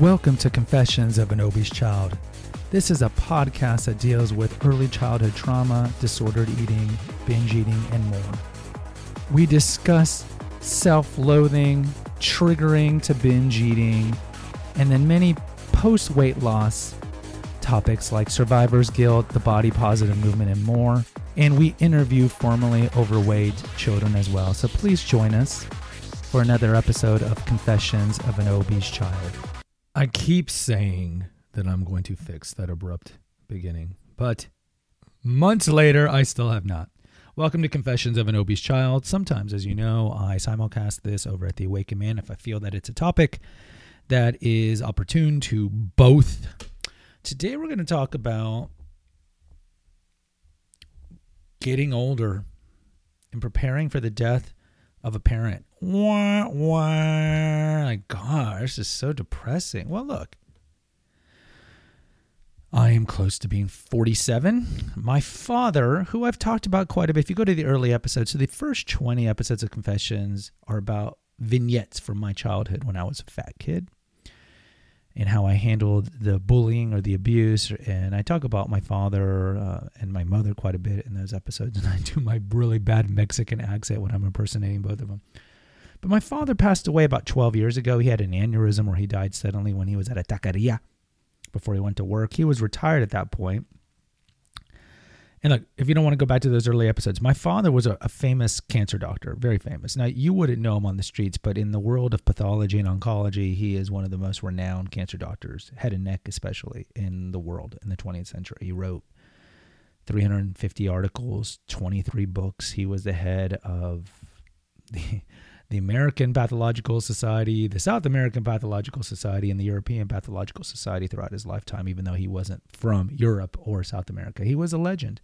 Welcome to Confessions of an Obese Child. This is a podcast that deals with early childhood trauma, disordered eating, binge eating, and more. We discuss self loathing, triggering to binge eating, and then many post weight loss topics like survivor's guilt, the body positive movement, and more. And we interview formerly overweight children as well. So please join us for another episode of Confessions of an Obese Child. I keep saying that I'm going to fix that abrupt beginning, but months later, I still have not. Welcome to Confessions of an Obese Child. Sometimes, as you know, I simulcast this over at the Awakened Man if I feel that it's a topic that is opportune to both. Today, we're going to talk about getting older and preparing for the death of a parent. Wah, wah. Like, God, this is so depressing. Well, look, I am close to being 47. My father, who I've talked about quite a bit, if you go to the early episodes, so the first 20 episodes of Confessions are about vignettes from my childhood when I was a fat kid and how I handled the bullying or the abuse. And I talk about my father uh, and my mother quite a bit in those episodes. And I do my really bad Mexican accent when I'm impersonating both of them. But my father passed away about 12 years ago. He had an aneurysm where he died suddenly when he was at a taqueria before he went to work. He was retired at that point. And look, if you don't want to go back to those early episodes, my father was a, a, famous cancer doctor, very famous. Now, you wouldn't know him on the streets, but in the world of pathology and oncology, he is one of the most renowned cancer doctors, head and neck especially, in the world in the 20th century. He wrote 350 articles, 23 books. He was the head of the the American Pathological Society, the South American Pathological Society, and the European Pathological Society throughout his lifetime, even though he wasn't from Europe or South America. He was a legend.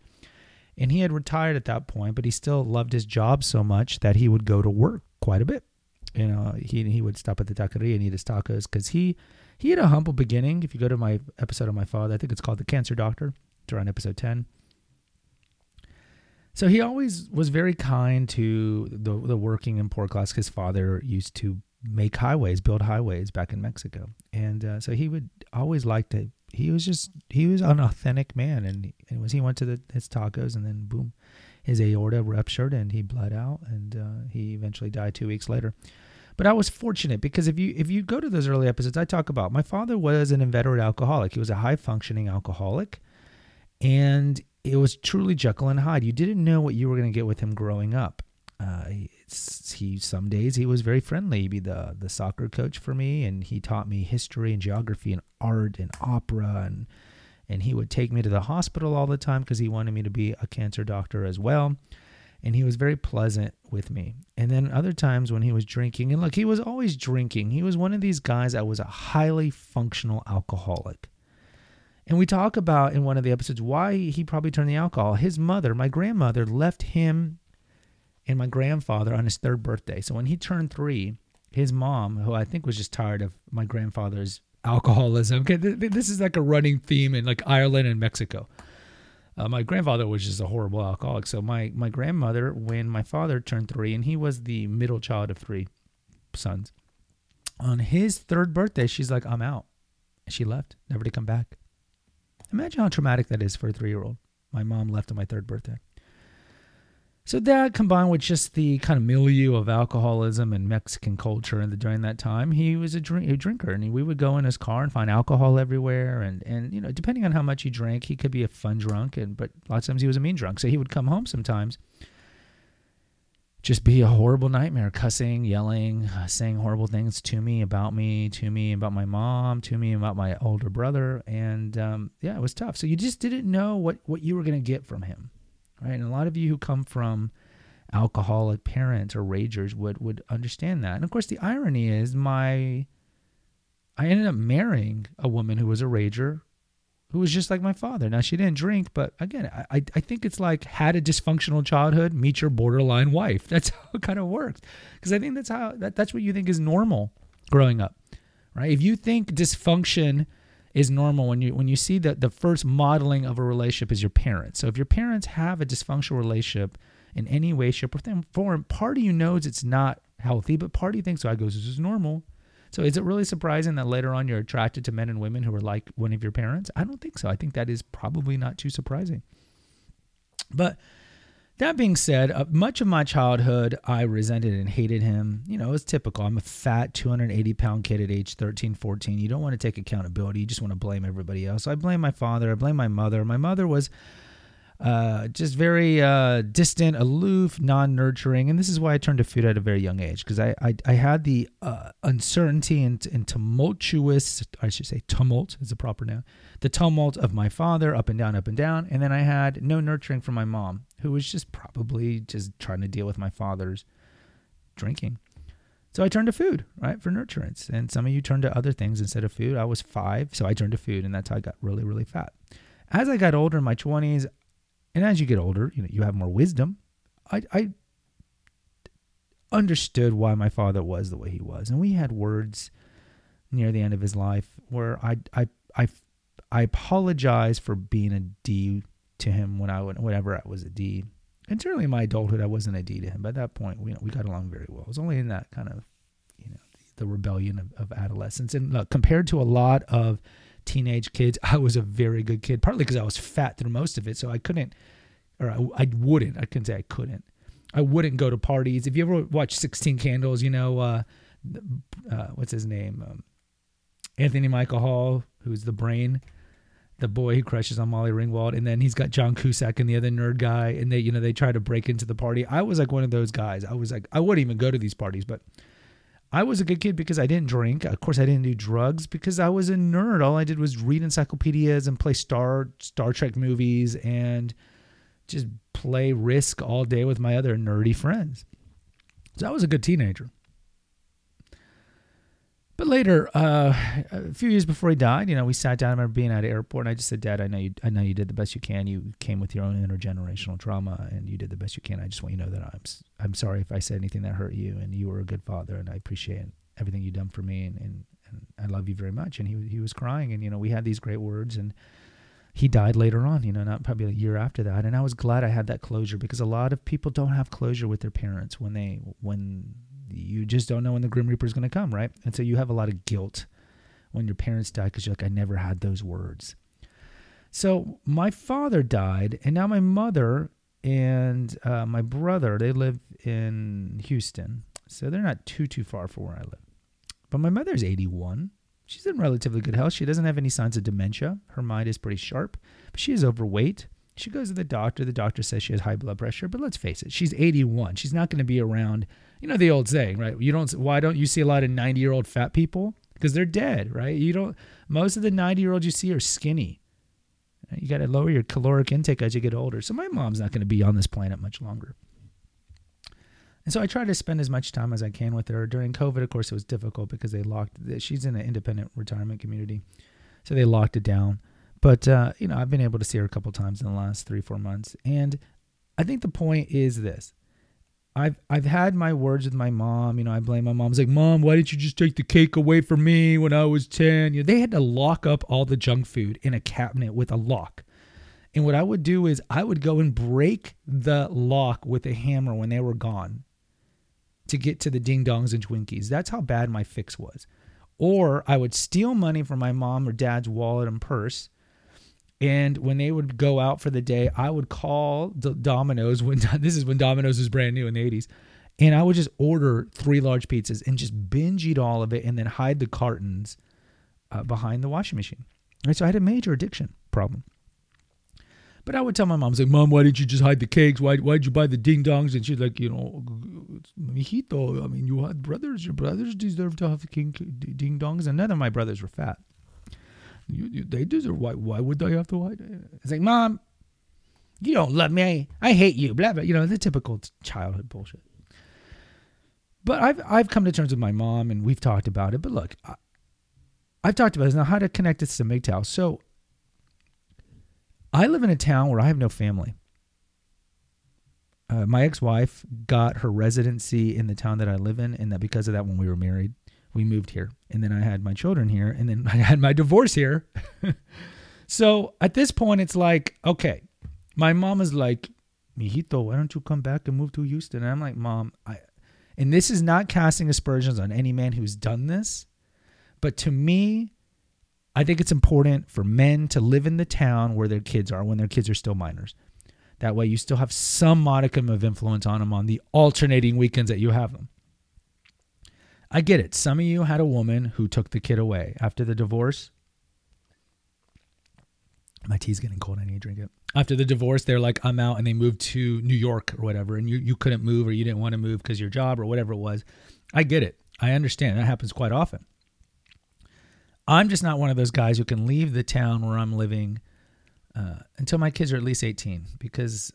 And he had retired at that point, but he still loved his job so much that he would go to work quite a bit. You know, he he would stop at the taqueria and eat his tacos because he he had a humble beginning. If you go to my episode of my father, I think it's called The Cancer Doctor. It's around episode ten. So he always was very kind to the the working and poor class. His father used to make highways, build highways back in Mexico, and uh, so he would always like to. He was just he was an authentic man, and and was he went to the, his tacos, and then boom, his aorta ruptured, and he bled out, and uh, he eventually died two weeks later. But I was fortunate because if you if you go to those early episodes, I talk about my father was an inveterate alcoholic. He was a high functioning alcoholic, and it was truly Jekyll and Hyde. You didn't know what you were going to get with him growing up. He some days he was very friendly. He'd be the the soccer coach for me, and he taught me history and geography and art and opera, and and he would take me to the hospital all the time because he wanted me to be a cancer doctor as well. And he was very pleasant with me. And then other times when he was drinking, and look, he was always drinking. He was one of these guys that was a highly functional alcoholic. And we talk about in one of the episodes why he probably turned the alcohol. His mother, my grandmother, left him and my grandfather on his third birthday. So when he turned three, his mom, who I think was just tired of my grandfather's alcoholism, okay, this is like a running theme in like Ireland and Mexico. Uh, my grandfather was just a horrible alcoholic. So my my grandmother, when my father turned three, and he was the middle child of three sons, on his third birthday, she's like, "I'm out," she left, never to come back. Imagine how traumatic that is for a three year old. My mom left on my third birthday. So that combined with just the kind of milieu of alcoholism and Mexican culture and during that time, he was a, drink, a drinker, and he, we would go in his car and find alcohol everywhere, and and you know depending on how much he drank, he could be a fun drunk, and but lots of times he was a mean drunk. So he would come home sometimes just be a horrible nightmare, cussing, yelling, saying horrible things to me, about me, to me, about my mom, to me, about my older brother. And um, yeah, it was tough. So you just didn't know what, what you were going to get from him. Right. And a lot of you who come from alcoholic parents or ragers would, would understand that. And of course, the irony is my, I ended up marrying a woman who was a rager who was just like my father. Now she didn't drink, but again, I I think it's like had a dysfunctional childhood, meet your borderline wife. That's how it kind of works. Because I think that's how that, that's what you think is normal growing up, right? If you think dysfunction is normal when you when you see that the first modeling of a relationship is your parents. So if your parents have a dysfunctional relationship in any way, shape, or form, part of you knows it's not healthy, but part of you thinks, so I goes, this is normal. So is it really surprising that later on you're attracted to men and women who are like one of your parents? I don't think so. I think that is probably not too surprising. But that being said, uh, much of my childhood, I resented and hated him. You know, it was typical. I'm a fat 280 pound kid at age 13, 14. You don't want to take accountability. You just want to blame everybody else. I blame my father. I blame my mother. My mother was uh, just very uh, distant, aloof, non-nurturing, and this is why I turned to food at a very young age because I, I, I had the uh, uncertainty and, and tumultuous, I should say tumult is the proper noun, the tumult of my father, up and down, up and down, and then I had no nurturing from my mom, who was just probably just trying to deal with my father's drinking. So I turned to food, right, for nurturance, and some of you turned to other things instead of food. I was five, so I turned to food, and that's how I got really, really fat. As I got older in my 20s, and as you get older, you know, you have more wisdom. I, I understood why my father was the way he was, and we had words near the end of his life where I, I, I, I apologize for being a D to him when I whenever I was a D. And certainly in my adulthood, I wasn't a D to him. But at that point, we, we got along very well. It was only in that kind of, you know, the rebellion of, of adolescence. And look, compared to a lot of teenage kids, I was a very good kid, partly because I was fat through most of it. So I couldn't, or I, I wouldn't, I couldn't say I couldn't. I wouldn't go to parties. If you ever watch 16 Candles, you know, uh, uh, what's his name? Um, Anthony Michael Hall, who's the brain, the boy who crushes on Molly Ringwald. And then he's got John Cusack and the other nerd guy. And they, you know, they try to break into the party. I was like one of those guys. I was like, I wouldn't even go to these parties, but I was a good kid because I didn't drink. Of course, I didn't do drugs because I was a nerd. All I did was read encyclopedias and play Star Star Trek movies and just play Risk all day with my other nerdy friends. So I was a good teenager. But later, uh, a few years before he died, you know, we sat down. I remember being at an airport, and I just said, "Dad, I know you. I know you did the best you can. You came with your own intergenerational trauma, and you did the best you can. I just want you to know that I'm I'm sorry if I said anything that hurt you, and you were a good father, and I appreciate everything you've done for me, and, and, and I love you very much." And he he was crying, and you know, we had these great words, and he died later on. You know, not probably a year after that, and I was glad I had that closure because a lot of people don't have closure with their parents when they when you just don't know when the Grim Reaper is going to come, right? And so you have a lot of guilt when your parents die because you're like, I never had those words. So my father died, and now my mother and uh, my brother they live in Houston, so they're not too too far from where I live. But my mother's 81. She's in relatively good health. She doesn't have any signs of dementia. Her mind is pretty sharp, but she is overweight. She goes to the doctor. The doctor says she has high blood pressure, but let's face it, she's 81. She's not going to be around you know the old saying, right? You don't. Why don't you see a lot of ninety year old fat people? Because they're dead, right? You don't. Most of the ninety year olds you see are skinny. You got to lower your caloric intake as you get older. So my mom's not going to be on this planet much longer. And so I try to spend as much time as I can with her. During COVID, of course, it was difficult because they locked. She's in an independent retirement community, so they locked it down. But uh, you know, I've been able to see her a couple times in the last three, four months, and I think the point is this: I've I've had my words with my mom. You know, I blame my mom. I was like, Mom, why didn't you just take the cake away from me when I was 10? You know, they had to lock up all the junk food in a cabinet with a lock. And what I would do is I would go and break the lock with a hammer when they were gone to get to the ding dongs and Twinkies. That's how bad my fix was. Or I would steal money from my mom or dad's wallet and purse and when they would go out for the day, I would call Domino's when this is when Domino's was brand new in the 80s. And I would just order three large pizzas and just binge eat all of it and then hide the cartons uh, behind the washing machine. Right, so I had a major addiction problem. But I would tell my mom, I was like, Mom, why didn't you just hide the cakes? Why, why'd you buy the ding dongs? And she's like, you know, mijito, I mean, you had brothers. Your brothers deserve to have king ding dongs. And none of my brothers were fat. You, you, they deserve. Why? Why would they have to hide? It's like, mom, you don't love me. I I hate you. Blah blah. You know the typical childhood bullshit. But I've I've come to terms with my mom, and we've talked about it. But look, I, have talked about this now. How to connect this to MGTOW. So I live in a town where I have no family. Uh, my ex-wife got her residency in the town that I live in, and that because of that, when we were married, we moved here and then I had my children here and then I had my divorce here. so at this point, it's like, okay, my mom is like, Mijito, why don't you come back and move to Houston? And I'm like, Mom, I, and this is not casting aspersions on any man who's done this, But to me, I think it's important for men to live in the town where their kids are when their kids are still minors. That way, you still have some modicum of influence on them on the alternating weekends that you have them. I get it. Some of you had a woman who took the kid away after the divorce. My tea's getting cold. I need to drink it. After the divorce, they're like, I'm out, and they moved to New York or whatever, and you, you couldn't move or you didn't want to move because your job or whatever it was. I get it. I understand. That happens quite often. I'm just not one of those guys who can leave the town where I'm living uh, until my kids are at least 18 because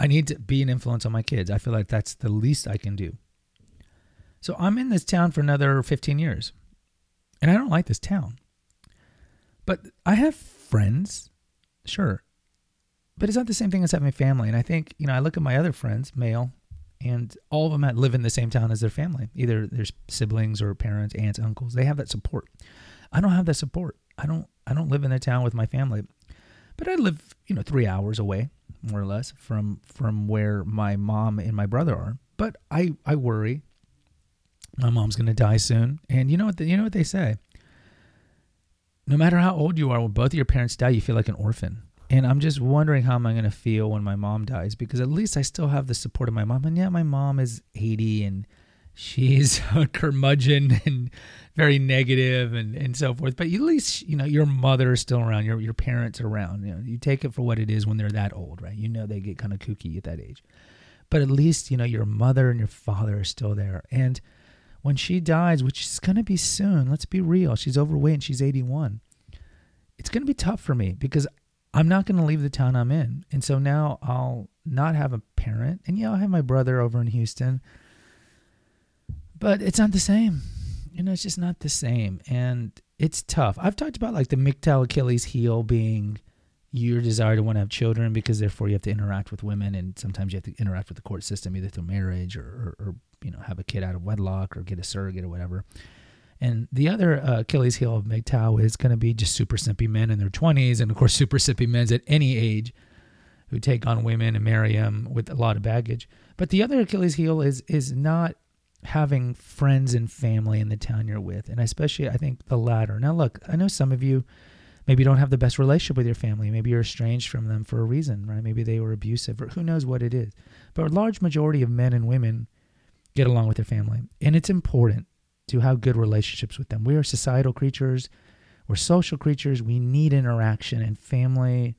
I need to be an influence on my kids. I feel like that's the least I can do. So I'm in this town for another 15 years. And I don't like this town. But I have friends, sure. But it's not the same thing as having family. And I think, you know, I look at my other friends, male, and all of them live in the same town as their family. Either their siblings or parents, aunts, uncles. They have that support. I don't have that support. I don't I don't live in the town with my family. But I live, you know, 3 hours away more or less from from where my mom and my brother are. But I I worry my mom's to die soon. And you know what the, you know what they say? No matter how old you are, when both of your parents die, you feel like an orphan. And I'm just wondering how am I to feel when my mom dies because at least I still have the support of my mom. And yeah, my mom is 80 and she's a curmudgeon and very negative and, and so forth. But at least, you know, your mother is still around, your, your parents are around. You know, you take it for what it is when they're that old, right? You know, they get kind of kooky at that age. But at least, you know, your mother and your father are still there. And when she dies, which is going to be soon, let's be real, she's overweight and she's 81. It's going to be tough for me because I'm not going to leave the town I'm in. And so now I'll not have a parent. And yeah, I'll have my brother over in Houston. But it's not the same. You know, it's just not the same. And it's tough. I've talked about like the MGTOW Achilles heel being your desire to want to have children because therefore you have to interact with women and sometimes you have to interact with the court system either through marriage or, or, or you know have a kid out of wedlock or get a surrogate or whatever. And the other uh, Achilles heel of MGTOW is going to be just super simpy men in their 20s, and of course, super simpy men at any age who take on women and marry them with a lot of baggage. But the other Achilles heel is is not having friends and family in the town you're with, and especially I think the latter. Now, look, I know some of you maybe you don't have the best relationship with your family. Maybe you're estranged from them for a reason, right? Maybe they were abusive, or who knows what it is. But a large majority of men and women get along with their family. And it's important to have good relationships with them. We are societal creatures, we're social creatures. We need interaction, and family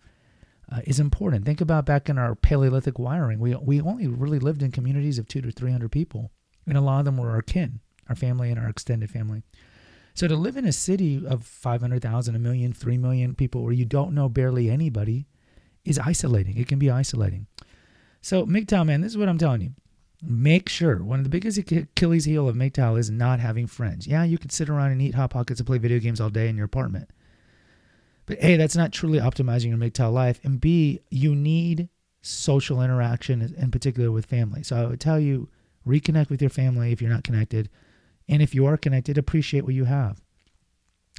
uh, is important. Think about back in our Paleolithic wiring. We, we only really lived in communities of two to 300 people, and a lot of them were our kin, our family, and our extended family. So to live in a city of 500,000, a million, 3 million people where you don't know barely anybody is isolating. It can be isolating. So, MGTOW, man, this is what I'm telling you. Make sure one of the biggest Achilles heel of MGTOW is not having friends. Yeah, you could sit around and eat hot pockets and play video games all day in your apartment. But A, that's not truly optimizing your MGTOW life. And B, you need social interaction, in particular with family. So I would tell you, reconnect with your family if you're not connected. And if you are connected, appreciate what you have.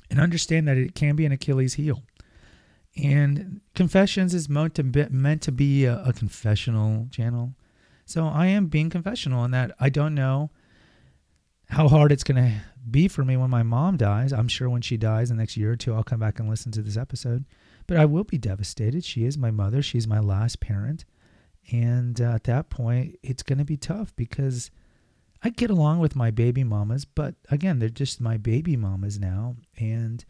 And understand that it can be an Achilles heel. And Confessions is meant to be, meant to be a, a confessional channel. So I am being confessional in that I don't know how hard it's going to be for me when my mom dies. I'm sure when she dies the next year or two, I'll come back and listen to this episode. But I will be devastated. She is my mother, she's my last parent. And uh, at that point, it's going to be tough because I get along with my baby mamas, but again, they're just my baby mamas now. And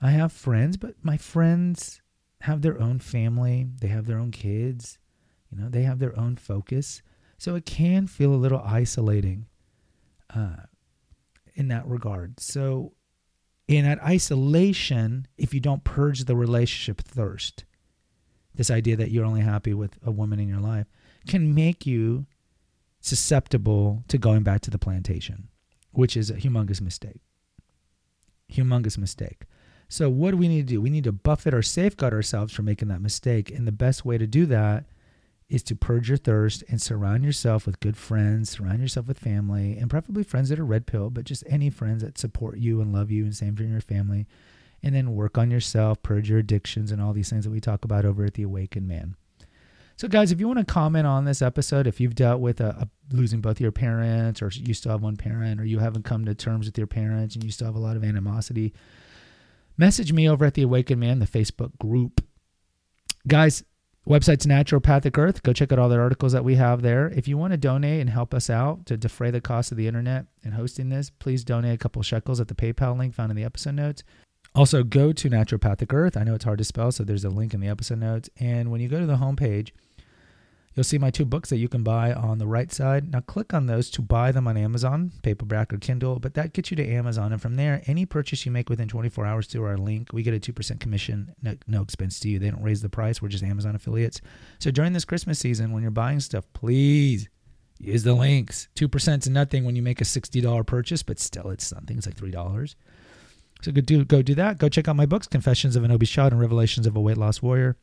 I have friends, but my friends have their own family, they have their own kids, you know, they have their own focus. So it can feel a little isolating uh, in that regard. So, in that isolation, if you don't purge the relationship thirst, this idea that you're only happy with a woman in your life can make you susceptible to going back to the plantation, which is a humongous mistake. Humongous mistake. So, what do we need to do? We need to buffet or safeguard ourselves from making that mistake. And the best way to do that is to purge your thirst and surround yourself with good friends, surround yourself with family, and preferably friends that are red pill, but just any friends that support you and love you and same for your family. And then work on yourself, purge your addictions, and all these things that we talk about over at the Awakened Man. So, guys, if you want to comment on this episode, if you've dealt with a, a losing both your parents, or you still have one parent, or you haven't come to terms with your parents and you still have a lot of animosity, message me over at the Awakened Man, the Facebook group. Guys, website's Naturopathic Earth. Go check out all the articles that we have there. If you want to donate and help us out to defray the cost of the internet and hosting this, please donate a couple shekels at the PayPal link found in the episode notes. Also, go to Naturopathic Earth. I know it's hard to spell, so there's a link in the episode notes. And when you go to the homepage, You'll see my two books that you can buy on the right side. Now click on those to buy them on Amazon, paperback or Kindle, but that gets you to Amazon. And from there, any purchase you make within 24 hours through our link, we get a 2% commission, no, no expense to you. They don't raise the price. We're just Amazon affiliates. So during this Christmas season, when you're buying stuff, please use the links. 2% is nothing when you make a $60 purchase, but still it's something. It's like $3. So go do, go do that. Go check out my books, Confessions of an Obese Child and Revelations of a Weight Loss Warrior.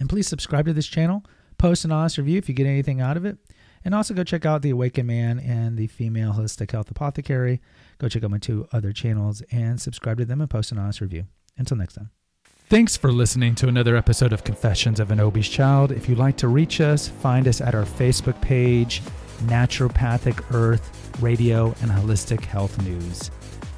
And please subscribe to this channel post an honest review if you get anything out of it. And also go check out the Awakened Man and the Female Holistic Health Apothecary. Go check out my two other channels and subscribe to them and post an honest review. Until next time. Thanks for listening to another episode of Confessions of an Obese Child. If you'd like to reach us, find us at our Facebook page, Naturopathic Earth Radio and Holistic Health News.